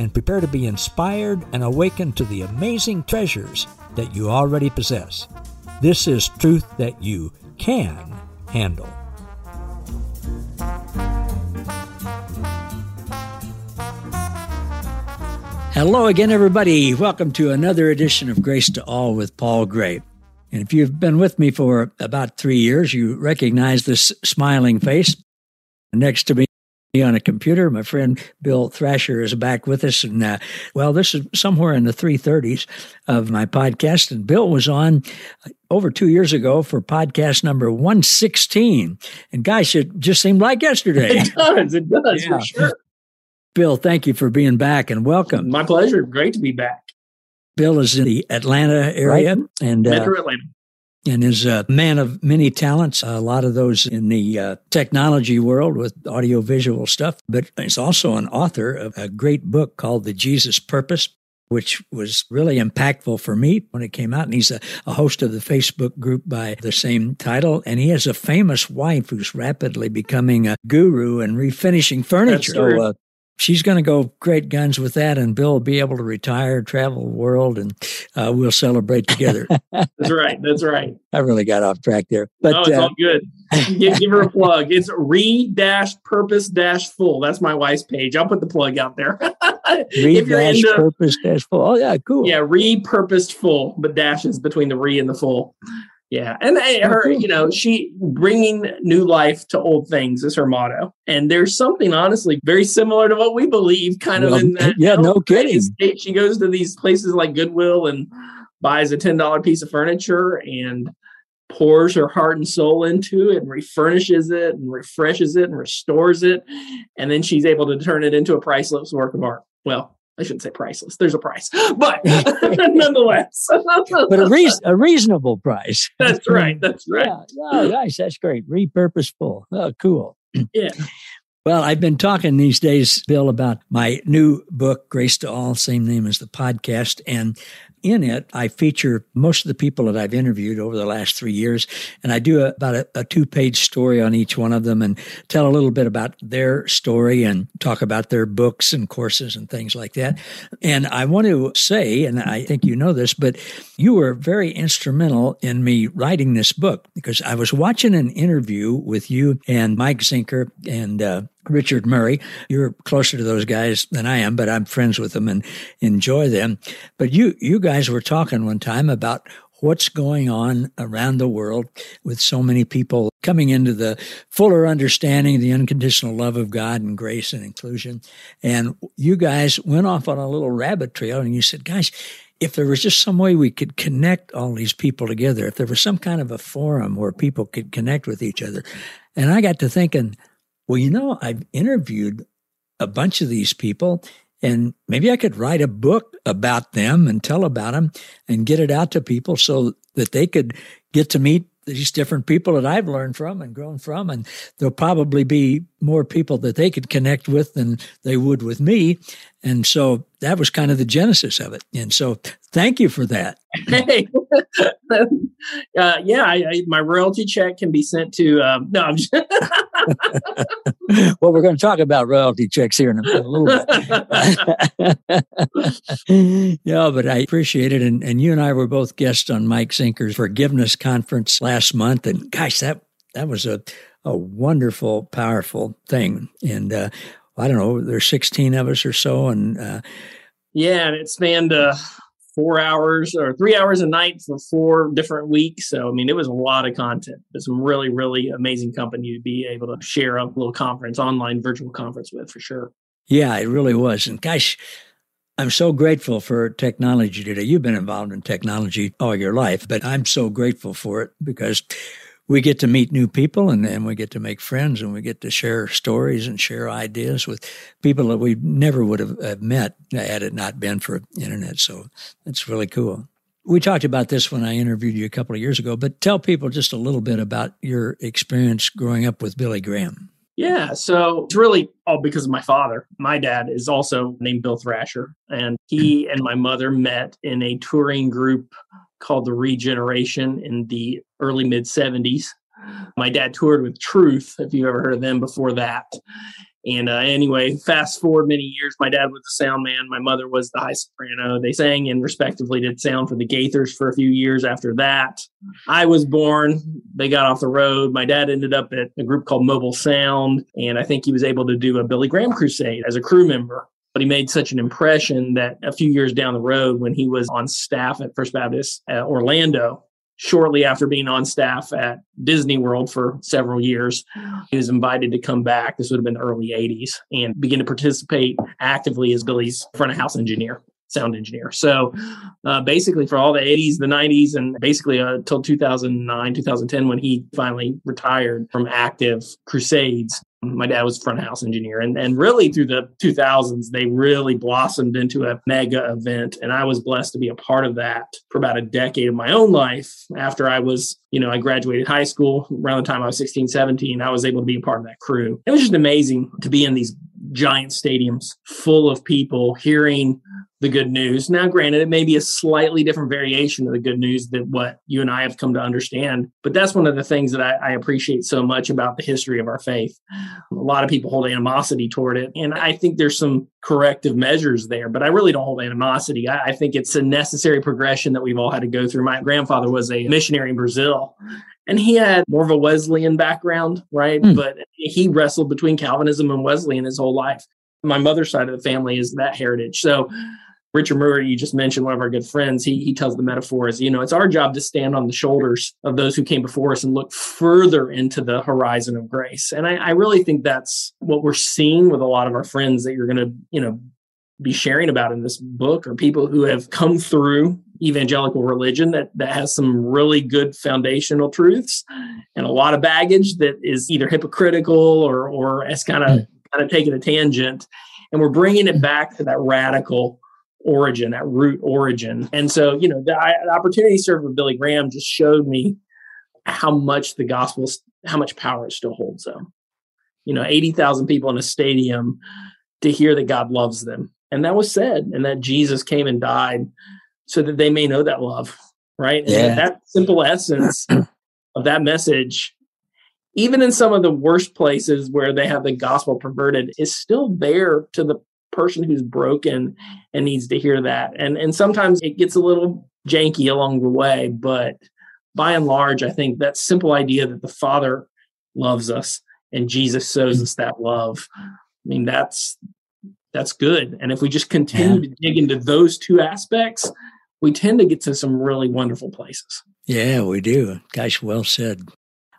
and prepare to be inspired and awakened to the amazing treasures that you already possess. This is truth that you can handle. Hello again, everybody. Welcome to another edition of Grace to All with Paul Gray. And if you've been with me for about three years, you recognize this smiling face. Next to me on a computer. My friend Bill Thrasher is back with us. And uh, well, this is somewhere in the 330s of my podcast. And Bill was on over two years ago for podcast number 116. And guys, it just seemed like yesterday. It does. It does yeah. for sure. Bill, thank you for being back and welcome. My pleasure. Great to be back. Bill is in the Atlanta area right. and uh, Metro Atlanta and is a man of many talents, a lot of those in the uh, technology world with audiovisual stuff, but he's also an author of a great book called The Jesus Purpose, which was really impactful for me when it came out. And he's a, a, host of the Facebook group by the same title. And he has a famous wife who's rapidly becoming a guru and refinishing furniture. So, uh, she's going to go great guns with that, and Bill will be able to retire, travel the world, and uh, we'll celebrate together. that's right. That's right. I really got off track there, but no, it's uh, all good. give, give, her a plug. It's re dash purpose dash full. That's my wife's page. I'll put the plug out there. re dash purpose dash full. Oh yeah, cool. Yeah, repurposed full, but dashes between the re and the full. Yeah, and eh, her, you know, she bringing new life to old things is her motto. And there's something honestly very similar to what we believe, kind well, of in that. Yeah, no kidding. State. She goes to these places like Goodwill and buys a ten dollar piece of furniture and pours her heart and soul into it and refurnishes it and refreshes it and restores it, and then she's able to turn it into a priceless work of art. Well, I shouldn't say priceless. There's a price, but nonetheless, but a, reason, a reasonable price. That's right. That's right. Yeah. Oh, nice. That's great. Repurposeful. Oh, cool. Yeah. Well, I've been talking these days, Bill, about my new book, Grace to All, same name as the podcast. And in it, I feature most of the people that I've interviewed over the last three years. And I do a, about a, a two page story on each one of them and tell a little bit about their story and talk about their books and courses and things like that. And I want to say, and I think you know this, but you were very instrumental in me writing this book because I was watching an interview with you and Mike Zenker and uh, Richard Murray. You're closer to those guys than I am, but I'm friends with them and enjoy them. But you, you guys were talking one time about what's going on around the world with so many people coming into the fuller understanding of the unconditional love of God and grace and inclusion. And you guys went off on a little rabbit trail and you said, guys, if there was just some way we could connect all these people together, if there was some kind of a forum where people could connect with each other. And I got to thinking, well, you know, I've interviewed a bunch of these people and maybe I could write a book about them and tell about them and get it out to people so that they could get to meet these different people that I've learned from and grown from. And there'll probably be more people that they could connect with than they would with me. And so that was kind of the genesis of it. And so thank you for that. Hey, uh, yeah, I, I, my royalty check can be sent to, um, no, I'm just well, we're going to talk about royalty checks here in a, little bit. yeah, but I appreciate it. And, and you and I were both guests on Mike Zenker's forgiveness conference last month. And gosh, that, that was a, a wonderful, powerful thing. And uh, I don't know, there's 16 of us or so. And uh, yeah, and it spanned uh, four hours or three hours a night for four different weeks. So, I mean, it was a lot of content. It's some really, really amazing company to be able to share a little conference, online virtual conference with for sure. Yeah, it really was. And gosh, I'm so grateful for technology today. You've been involved in technology all your life, but I'm so grateful for it because we get to meet new people and, and we get to make friends and we get to share stories and share ideas with people that we never would have, have met had it not been for internet. So it's really cool. We talked about this when I interviewed you a couple of years ago, but tell people just a little bit about your experience growing up with Billy Graham. Yeah, so it's really all because of my father. My dad is also named Bill Thrasher, and he and my mother met in a touring group called the Regeneration in the early mid 70s. My dad toured with Truth, if you've ever heard of them before that. And uh, anyway, fast forward many years, my dad was the sound man. My mother was the high soprano. They sang and respectively did sound for the Gaithers for a few years after that. I was born. They got off the road. My dad ended up at a group called Mobile Sound. And I think he was able to do a Billy Graham crusade as a crew member but he made such an impression that a few years down the road when he was on staff at First Baptist at Orlando, shortly after being on staff at Disney World for several years, he was invited to come back. This would have been the early 80s and begin to participate actively as Billy's front of house engineer sound engineer. So uh, basically, for all the 80s, the 90s, and basically until uh, 2009, 2010, when he finally retired from active crusades, my dad was front house engineer and, and really through the 2000s they really blossomed into a mega event and i was blessed to be a part of that for about a decade of my own life. After i was you know i graduated high school around the time i was 16 17 i was able to be a part of that crew. It was just amazing to be in these giant stadiums full of people hearing the good news. Now, granted, it may be a slightly different variation of the good news than what you and I have come to understand, but that's one of the things that I, I, appreciate so much about the history of our faith. A lot of people hold animosity toward it, and I think there's some corrective measures there, but I really don't hold animosity. I, I think it's a necessary progression that we've all had to go through. My grandfather was a missionary in Brazil, and he had more of a Wesleyan background, right? Mm. But he wrestled between Calvinism and Wesleyan his whole life. My mother's side of the family is that heritage. So Richard Murray, you just mentioned one of our good friends. He he tells the metaphors. You know, it's our job to stand on the shoulders of those who came before us and look further into the horizon of grace. And I, I really think that's what we're seeing with a lot of our friends that you're going to, you know, be sharing about in this book, or people who have come through evangelical religion that that has some really good foundational truths and a lot of baggage that is either hypocritical or or has kind of hmm. kind of taken a tangent and we're bringing it back to that radical origin, that root origin. And so, you know, the, the opportunity served with Billy Graham just showed me how much the gospel, how much power it still holds them. You know, 80,000 people in a stadium to hear that God loves them. And that was said, and that Jesus came and died so that they may know that love, right? Yeah. And that simple essence of that message, even in some of the worst places where they have the gospel perverted, is still there to the person who's broken and needs to hear that. And and sometimes it gets a little janky along the way, but by and large, I think that simple idea that the Father loves us and Jesus shows us that love. I mean, that's that's good. And if we just continue yeah. to dig into those two aspects, we tend to get to some really wonderful places. Yeah, we do. Gosh, well said.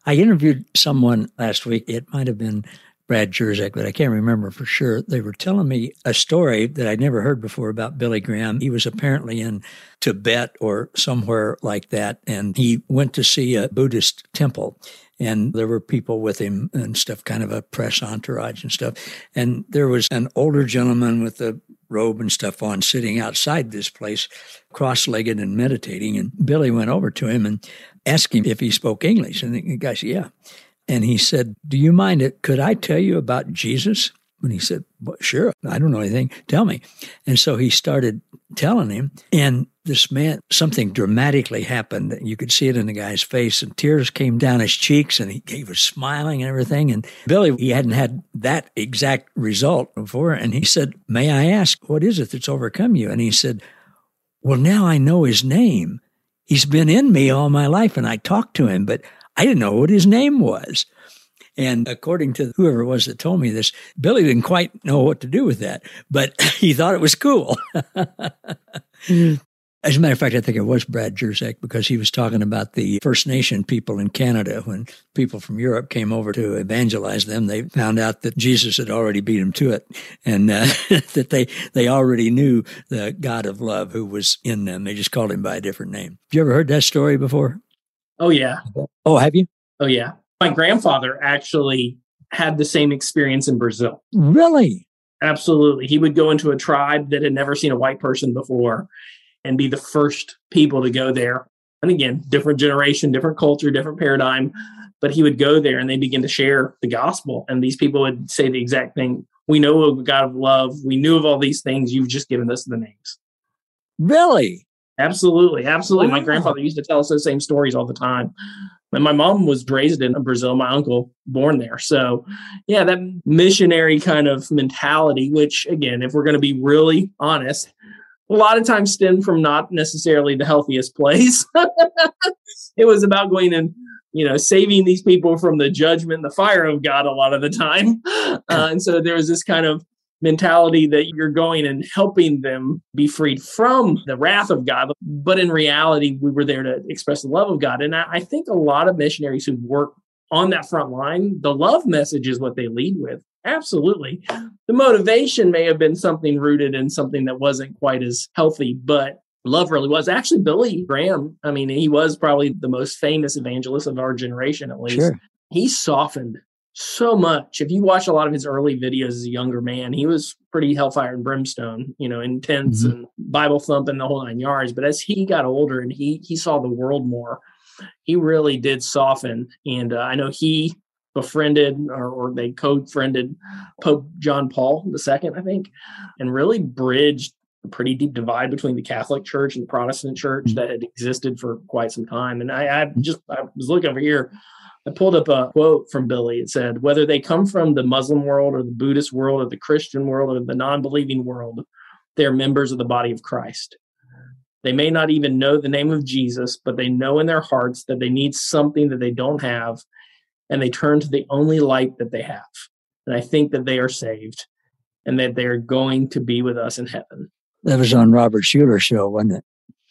I interviewed someone last week. It might have been Brad Jersak, but I can't remember for sure. They were telling me a story that I'd never heard before about Billy Graham. He was apparently in Tibet or somewhere like that, and he went to see a Buddhist temple. And there were people with him and stuff, kind of a press entourage and stuff. And there was an older gentleman with a robe and stuff on sitting outside this place, cross legged and meditating. And Billy went over to him and asked him if he spoke English. And the guy said, Yeah. And he said, Do you mind it? Could I tell you about Jesus? And he said, well, Sure, I don't know anything. Tell me. And so he started telling him. And this man, something dramatically happened. You could see it in the guy's face, and tears came down his cheeks, and he, he was smiling and everything. And Billy, he hadn't had that exact result before. And he said, May I ask, what is it that's overcome you? And he said, Well, now I know his name. He's been in me all my life, and I talked to him, but I didn't know what his name was. And according to whoever it was that told me this, Billy didn't quite know what to do with that, but he thought it was cool. As a matter of fact, I think it was Brad Jersak because he was talking about the First Nation people in Canada. When people from Europe came over to evangelize them, they found out that Jesus had already beat them to it and uh, that they, they already knew the God of love who was in them. They just called him by a different name. Have you ever heard that story before? Oh yeah. Oh, have you? Oh, yeah. My grandfather actually had the same experience in Brazil. Really? Absolutely. He would go into a tribe that had never seen a white person before and be the first people to go there. And again, different generation, different culture, different paradigm. But he would go there and they begin to share the gospel. And these people would say the exact thing We know of a God of love. We knew of all these things. You've just given us the names. Really? Absolutely. Absolutely. Wow. My grandfather used to tell us those same stories all the time. And my mom was raised in Brazil, my uncle born there. So, yeah, that missionary kind of mentality, which, again, if we're going to be really honest, a lot of times stem from not necessarily the healthiest place. it was about going and you know saving these people from the judgment, the fire of God a lot of the time, uh, and so there was this kind of mentality that you're going and helping them be freed from the wrath of God. But in reality, we were there to express the love of God. And I, think a lot of missionaries who work on that front line, the love message is what they lead with. Absolutely. The motivation may have been something rooted in something that wasn't quite as healthy, but love really was. Actually, Billy Graham, I mean, he was probably the most famous evangelist of our generation, at least. Sure. He softened so much. If you watch a lot of his early videos as a younger man, he was pretty hellfire and brimstone, you know, intense mm-hmm. and Bible thumping the whole nine yards. But as he got older and he he saw the world more, he really did soften. And uh, I know he befriended or, or they co-friended Pope John Paul II, I think, and really bridged a pretty deep divide between the Catholic Church and the Protestant Church mm-hmm. that had existed for quite some time. And I, I just I was looking over here I pulled up a quote from Billy. It said, Whether they come from the Muslim world or the Buddhist world or the Christian world or the non believing world, they're members of the body of Christ. They may not even know the name of Jesus, but they know in their hearts that they need something that they don't have, and they turn to the only light that they have. And I think that they are saved and that they're going to be with us in heaven. That was on Robert Schuller's show, wasn't it?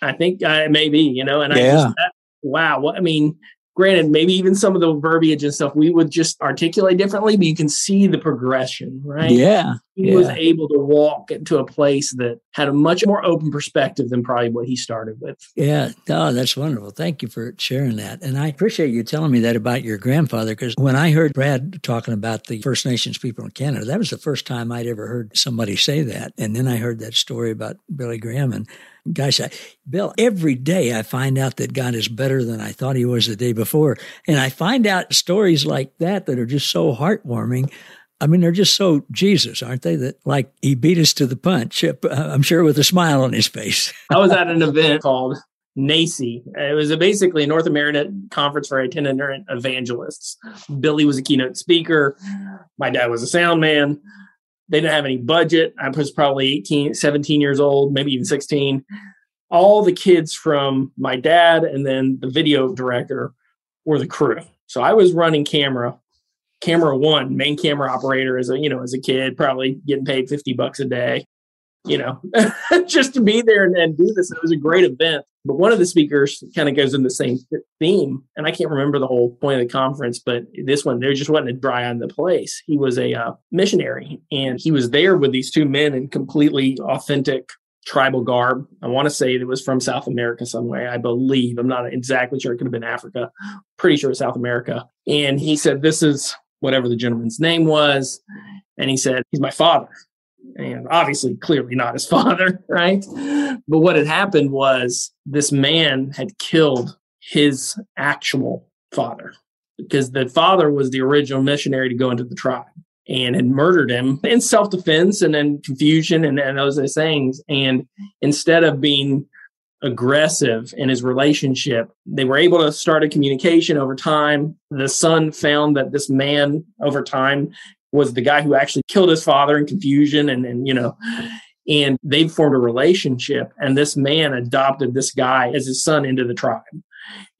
I think uh, maybe, you know, and yeah. I just, that, wow, what, I mean, granted, maybe even some of the verbiage and stuff we would just articulate differently, but you can see the progression, right? Yeah. He yeah. was able to walk into a place that had a much more open perspective than probably what he started with. Yeah. Oh, that's wonderful. Thank you for sharing that. And I appreciate you telling me that about your grandfather, because when I heard Brad talking about the First Nations people in Canada, that was the first time I'd ever heard somebody say that. And then I heard that story about Billy Graham and Gosh, I, Bill, every day I find out that God is better than I thought he was the day before. And I find out stories like that that are just so heartwarming. I mean, they're just so Jesus, aren't they? That like he beat us to the punch, I'm sure with a smile on his face. I was at an event called NACE. It was a basically a North American conference for itinerant evangelists. Billy was a keynote speaker. My dad was a sound man. They didn't have any budget. I was probably 18, 17 years old, maybe even 16. All the kids from my dad and then the video director were the crew. So I was running camera, camera one, main camera operator as a, you know, as a kid, probably getting paid 50 bucks a day you know, just to be there and, and, do this. It was a great event. But one of the speakers kind of goes in the same theme, and I can't remember the whole point of the conference, but this one there just wasn't a dry on the place. He was a uh, missionary, and he was there with these two men in completely authentic tribal garb. I want to say it was from South America somewhere. I believe. I'm not exactly sure. It could have been Africa. Pretty sure South America. And he said, "This is whatever the gentleman's name was," and he said, "He's my father." and obviously clearly not his father, right? But what had happened was this man had killed his actual father because the father was the original missionary to go into the tribe and had murdered him in self-defense and then confusion and, and those things. And instead of being aggressive in his relationship. They were able to start a communication over time. The son found that this man over time was the guy who actually killed his father in confusion and, and you know and they formed a relationship and this man adopted this guy as his son into the tribe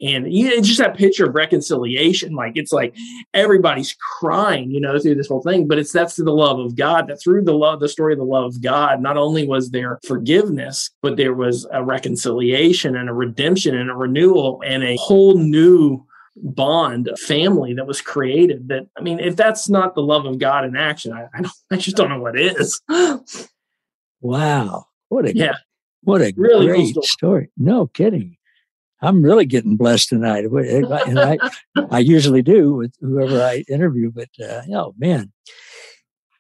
and it's just that picture of reconciliation like it's like everybody's crying you know through this whole thing but it's that's through the love of god that through the love the story of the love of god not only was there forgiveness but there was a reconciliation and a redemption and a renewal and a whole new bond family that was created that i mean if that's not the love of god in action i i, I just don't know what is wow what a yeah what a really great cool story. story. no kidding I'm really getting blessed tonight. And I, I usually do with whoever I interview, but uh, oh man.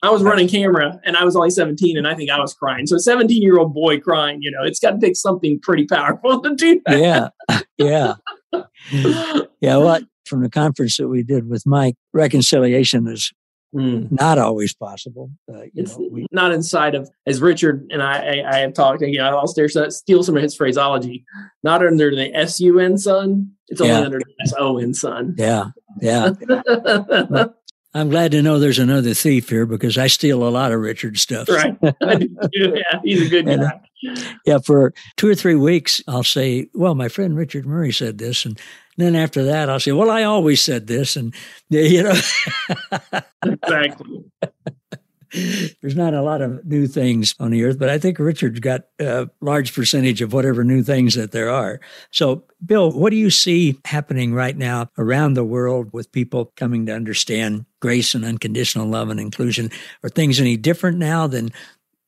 I was running camera and I was only 17 and I think I was crying. So a 17 year old boy crying, you know, it's got to take something pretty powerful to do that. Yeah. Yeah. yeah. Well, from the conference that we did with Mike, reconciliation is Mm. Not always possible. Uh, it's know, we, not inside of, as Richard and I, I, I have talked, you know, I'll steal some of his phraseology, not under the S U N sun, it's only yeah. under the S O N son. Yeah. Yeah. I'm glad to know there's another thief here because I steal a lot of Richard's stuff. Right. yeah, he's a good uh, guy. And, yeah, for two or three weeks, I'll say, well, my friend Richard Murray said this. And then after that, I'll say, well, I always said this. And, you know, exactly. There's not a lot of new things on the earth, but I think Richard's got a large percentage of whatever new things that there are. So, Bill, what do you see happening right now around the world with people coming to understand grace and unconditional love and inclusion? Are things any different now than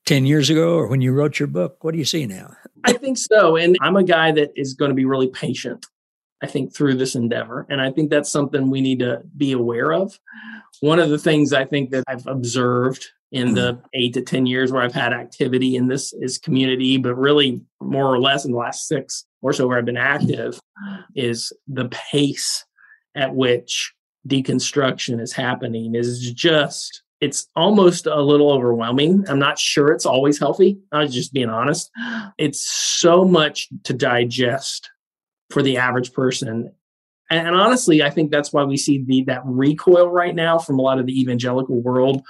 10 years ago or when you wrote your book? What do you see now? I think so. And I'm a guy that is going to be really patient. I think, through this endeavor. And I think that's something we need to be aware of. One of the things I think that I've observed in the eight to 10 years where I've had activity in this is community, but really more or less in the last six or so where I've been active is the pace at which deconstruction is happening is just it's almost a little overwhelming. I'm not sure it's always healthy. I was just being honest. It's so much to digest for the average person. And, and honestly, I think that's why we see the that recoil right now from a lot of the evangelical world,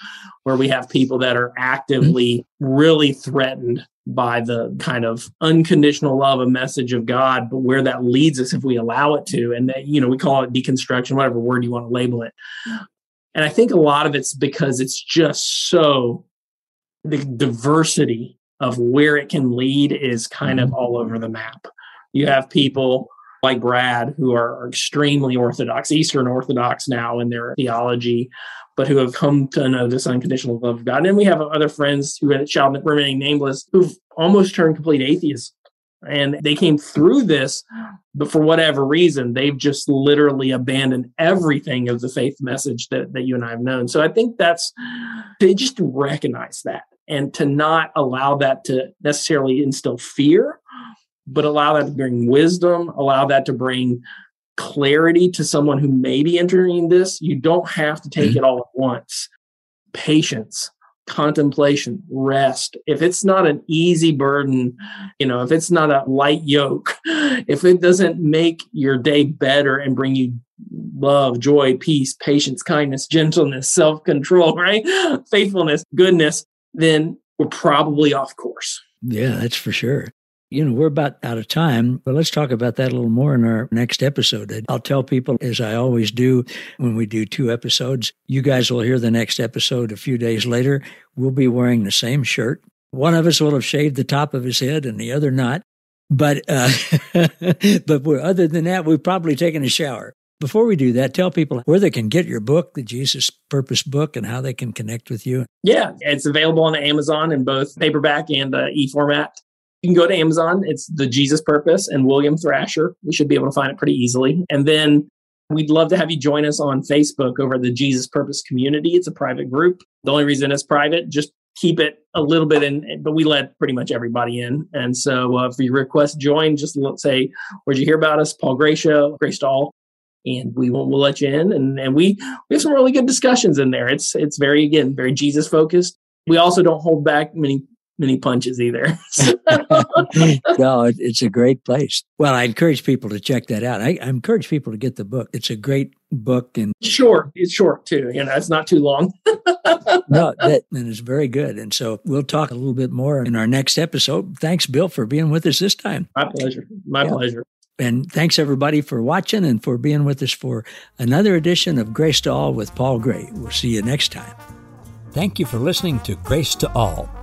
where we have people that are actively really threatened by the kind of unconditional love a message of God, but where that leads us if we allow it to. And that, you know, we call it deconstruction, whatever word you want to label it. And I think a lot of it's because it's just so the diversity of where it can lead is kind of mm-hmm. all over the map. You have people like Brad, who are, extremely Orthodox, Eastern Orthodox now in their theology, but who have come to know this unconditional love of God. And then we have other friends who shall remain nameless who've almost turned complete atheists. And they came through this, but for whatever reason, they've just literally abandoned everything of the faith message that, that you and I have known. So I think that's, they just recognize that and to not allow that to necessarily instill fear, but allow that to bring wisdom, allow that to bring clarity to someone who may be entering this. You don't have to take mm-hmm. it all at once. Patience, contemplation, rest. If it's not an easy burden, you know, if it's not a light yoke, if it doesn't make your day better and bring you love, joy, peace, patience, kindness, gentleness, self control, right? Faithfulness, goodness, then we're probably off course. Yeah, that's for sure you know, we're about out of time, but let's talk about that a little more in our next episode. I'll tell people, as I always do when we do two episodes, you guys will hear the next episode a few days later. We'll be wearing the same shirt. One of us will have shaved the top of his head and the other not. But, uh, but other than that, we've probably taken a shower. Before we do that, tell people where they can get your book, the Jesus Purpose book, and how they can connect with you. Yeah, it's available on Amazon in both paperback and uh, e format you can go to Amazon. It's the Jesus Purpose and William Thrasher. We should be able to find it pretty easily. And then we'd love to have you join us on Facebook over the Jesus Purpose community. It's a private group. The only reason it's private, just keep it a little bit in, but we let pretty much everybody in. And so uh, if you request join, just say, where'd you hear about us? Paul Gracia, Grace All. And we will we'll let you in. And, and we, we have some really good discussions in there. It's, it's very, again, very Jesus focused. We also don't hold back many many punches either. no, it's a great place. Well, I encourage people to check that out. I, I, encourage people to get the book. It's a great book and short. It's short too. You know, it's not too long. no, that and it's very good. And so we'll talk a little bit more in our next episode. Thanks, Bill, for being with us this time. My pleasure. My yeah. pleasure. And thanks everybody for watching and for being with us for another edition of Grace to All with Paul Gray. We'll see you next time. Thank you for listening to Grace to All.